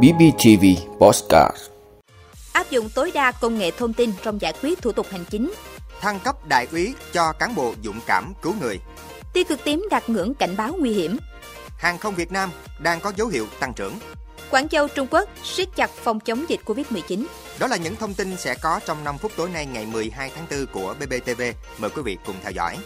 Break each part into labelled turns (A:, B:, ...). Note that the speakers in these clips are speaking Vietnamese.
A: BBTV Postcard
B: Áp dụng tối đa công nghệ thông tin trong giải quyết thủ tục hành chính.
C: Thăng cấp đại úy cho cán bộ dũng cảm cứu người.
B: Tia cực tím đạt ngưỡng cảnh báo nguy hiểm.
C: Hàng không Việt Nam đang có dấu hiệu tăng trưởng.
B: Quảng Châu, Trung Quốc siết chặt phòng chống dịch Covid-19.
C: Đó là những thông tin sẽ có trong 5 phút tối nay ngày 12 tháng 4 của BBTV. Mời quý vị cùng theo dõi.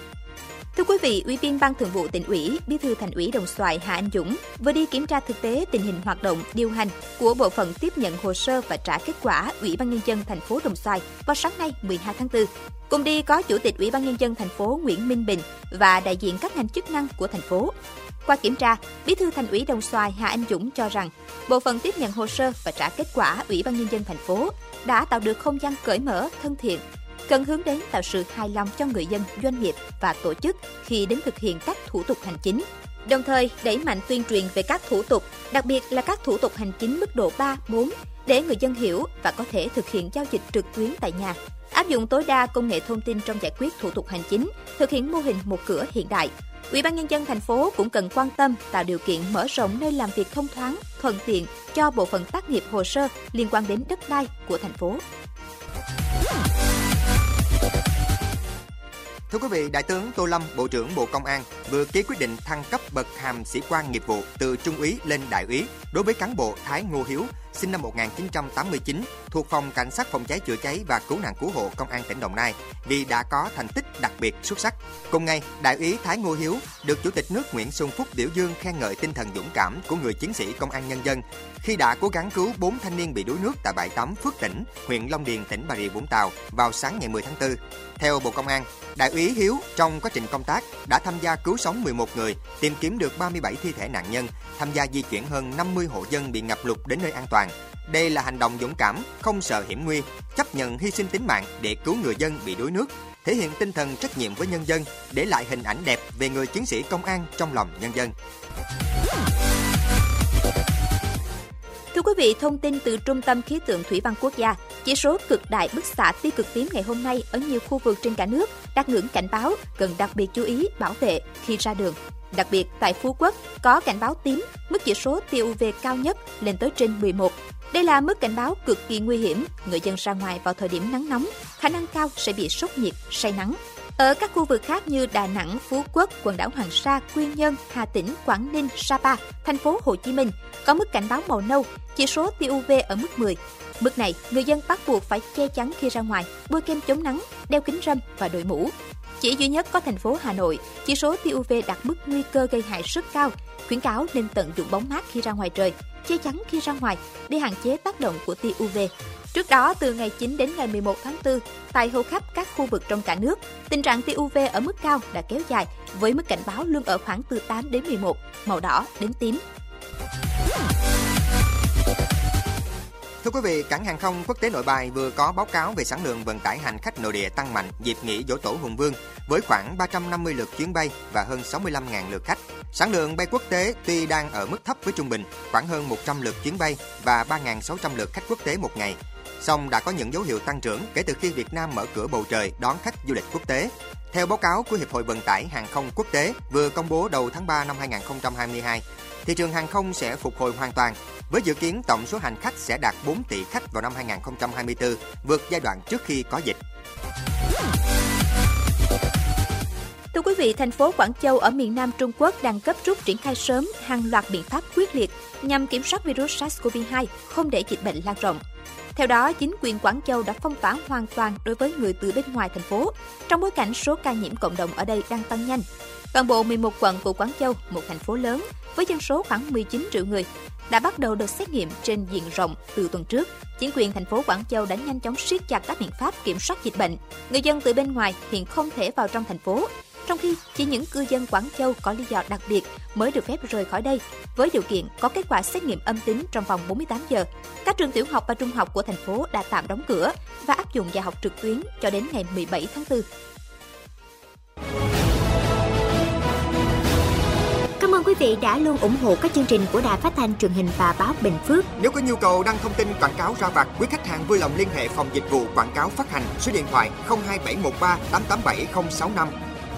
B: Thưa quý vị, Ủy viên Ban Thường vụ tỉnh ủy, Bí thư Thành ủy Đồng Xoài Hà Anh Dũng vừa đi kiểm tra thực tế tình hình hoạt động, điều hành của bộ phận tiếp nhận hồ sơ và trả kết quả Ủy ban nhân dân thành phố Đồng Xoài vào sáng nay 12 tháng 4. Cùng đi có Chủ tịch Ủy ban nhân dân thành phố Nguyễn Minh Bình và đại diện các ngành chức năng của thành phố. Qua kiểm tra, Bí thư Thành ủy Đồng Xoài Hà Anh Dũng cho rằng bộ phận tiếp nhận hồ sơ và trả kết quả Ủy ban nhân dân thành phố đã tạo được không gian cởi mở, thân thiện, cần hướng đến tạo sự hài lòng cho người dân, doanh nghiệp và tổ chức khi đến thực hiện các thủ tục hành chính. Đồng thời, đẩy mạnh tuyên truyền về các thủ tục, đặc biệt là các thủ tục hành chính mức độ 3, 4 để người dân hiểu và có thể thực hiện giao dịch trực tuyến tại nhà. Áp dụng tối đa công nghệ thông tin trong giải quyết thủ tục hành chính, thực hiện mô hình một cửa hiện đại. Ủy ban nhân dân thành phố cũng cần quan tâm tạo điều kiện mở rộng nơi làm việc thông thoáng, thuận tiện cho bộ phận tác nghiệp hồ sơ liên quan đến đất đai của thành phố.
C: Thưa quý vị, Đại tướng Tô Lâm, Bộ trưởng Bộ Công an vừa ký quyết định thăng cấp bậc hàm sĩ quan nghiệp vụ từ trung úy lên đại úy đối với cán bộ Thái Ngô Hiếu, sinh năm 1989, thuộc phòng cảnh sát phòng cháy chữa cháy và cứu nạn cứu hộ công an tỉnh Đồng Nai vì đã có thành tích đặc biệt xuất sắc. Cùng ngày, đại úy Thái Ngô Hiếu được Chủ tịch nước Nguyễn Xuân Phúc biểu dương khen ngợi tinh thần dũng cảm của người chiến sĩ công an nhân dân khi đã cố gắng cứu 4 thanh niên bị đuối nước tại bãi tắm Phước Tỉnh, huyện Long Điền, tỉnh Bà Rịa Vũng Tàu vào sáng ngày 10 tháng 4. Theo Bộ Công an, Đại úy Hiếu trong quá trình công tác đã tham gia cứu sống 11 người, tìm kiếm được 37 thi thể nạn nhân, tham gia di chuyển hơn 50 hộ dân bị ngập lụt đến nơi an toàn. Đây là hành động dũng cảm, không sợ hiểm nguy, chấp nhận hy sinh tính mạng để cứu người dân bị đuối nước, thể hiện tinh thần trách nhiệm với nhân dân, để lại hình ảnh đẹp về người chiến sĩ công an trong lòng nhân dân.
B: Thưa quý vị, thông tin từ Trung tâm Khí tượng Thủy văn Quốc gia, chỉ số cực đại bức xạ tia cực tím ngày hôm nay ở nhiều khu vực trên cả nước đạt ngưỡng cảnh báo, cần đặc biệt chú ý bảo vệ khi ra đường. Đặc biệt tại Phú Quốc có cảnh báo tím, mức chỉ số tia UV cao nhất lên tới trên 11. Đây là mức cảnh báo cực kỳ nguy hiểm, người dân ra ngoài vào thời điểm nắng nóng, khả năng cao sẽ bị sốc nhiệt, say nắng. Ở các khu vực khác như Đà Nẵng, Phú Quốc, quần đảo Hoàng Sa, Quy Nhơn, Hà Tĩnh, Quảng Ninh, Sapa, thành phố Hồ Chí Minh có mức cảnh báo màu nâu, chỉ số tia UV ở mức 10. Mức này, người dân bắt buộc phải che chắn khi ra ngoài, bôi kem chống nắng, đeo kính râm và đội mũ. Chỉ duy nhất có thành phố Hà Nội, chỉ số tia UV đạt mức nguy cơ gây hại rất cao, khuyến cáo nên tận dụng bóng mát khi ra ngoài trời, che chắn khi ra ngoài để hạn chế tác động của tia UV. Trước đó, từ ngày 9 đến ngày 11 tháng 4, tại hầu khắp các khu vực trong cả nước, tình trạng tia UV ở mức cao đã kéo dài với mức cảnh báo luôn ở khoảng từ 8 đến 11, màu đỏ đến tím.
C: Thưa quý vị, cảng hàng không quốc tế Nội Bài vừa có báo cáo về sản lượng vận tải hành khách nội địa tăng mạnh dịp nghỉ dỗ tổ Hùng Vương với khoảng 350 lượt chuyến bay và hơn 65.000 lượt khách. Sản lượng bay quốc tế tuy đang ở mức thấp với trung bình, khoảng hơn 100 lượt chuyến bay và 3.600 lượt khách quốc tế một ngày. Song đã có những dấu hiệu tăng trưởng kể từ khi Việt Nam mở cửa bầu trời đón khách du lịch quốc tế. Theo báo cáo của Hiệp hội Vận tải Hàng không Quốc tế vừa công bố đầu tháng 3 năm 2022, thị trường hàng không sẽ phục hồi hoàn toàn với dự kiến tổng số hành khách sẽ đạt 4 tỷ khách vào năm 2024, vượt giai đoạn trước khi có dịch.
B: Thưa quý vị, thành phố Quảng Châu ở miền Nam Trung Quốc đang cấp rút triển khai sớm hàng loạt biện pháp quyết liệt nhằm kiểm soát virus SARS-CoV-2, không để dịch bệnh lan rộng. Theo đó, chính quyền Quảng Châu đã phong tỏa hoàn toàn đối với người từ bên ngoài thành phố, trong bối cảnh số ca nhiễm cộng đồng ở đây đang tăng nhanh. Toàn bộ 11 quận của Quảng Châu, một thành phố lớn với dân số khoảng 19 triệu người, đã bắt đầu được xét nghiệm trên diện rộng từ tuần trước. Chính quyền thành phố Quảng Châu đã nhanh chóng siết chặt các biện pháp kiểm soát dịch bệnh. Người dân từ bên ngoài hiện không thể vào trong thành phố, trong khi chỉ những cư dân Quảng Châu có lý do đặc biệt mới được phép rời khỏi đây, với điều kiện có kết quả xét nghiệm âm tính trong vòng 48 giờ. Các trường tiểu học và trung học của thành phố đã tạm đóng cửa và áp dụng dạy học trực tuyến cho đến ngày 17 tháng 4.
D: Cảm ơn quý vị đã luôn ủng hộ các chương trình của Đài Phát thanh truyền hình và báo Bình Phước.
C: Nếu có nhu cầu đăng thông tin quảng cáo ra vặt, quý khách hàng vui lòng liên hệ phòng dịch vụ quảng cáo phát hành số điện thoại 02713 887065.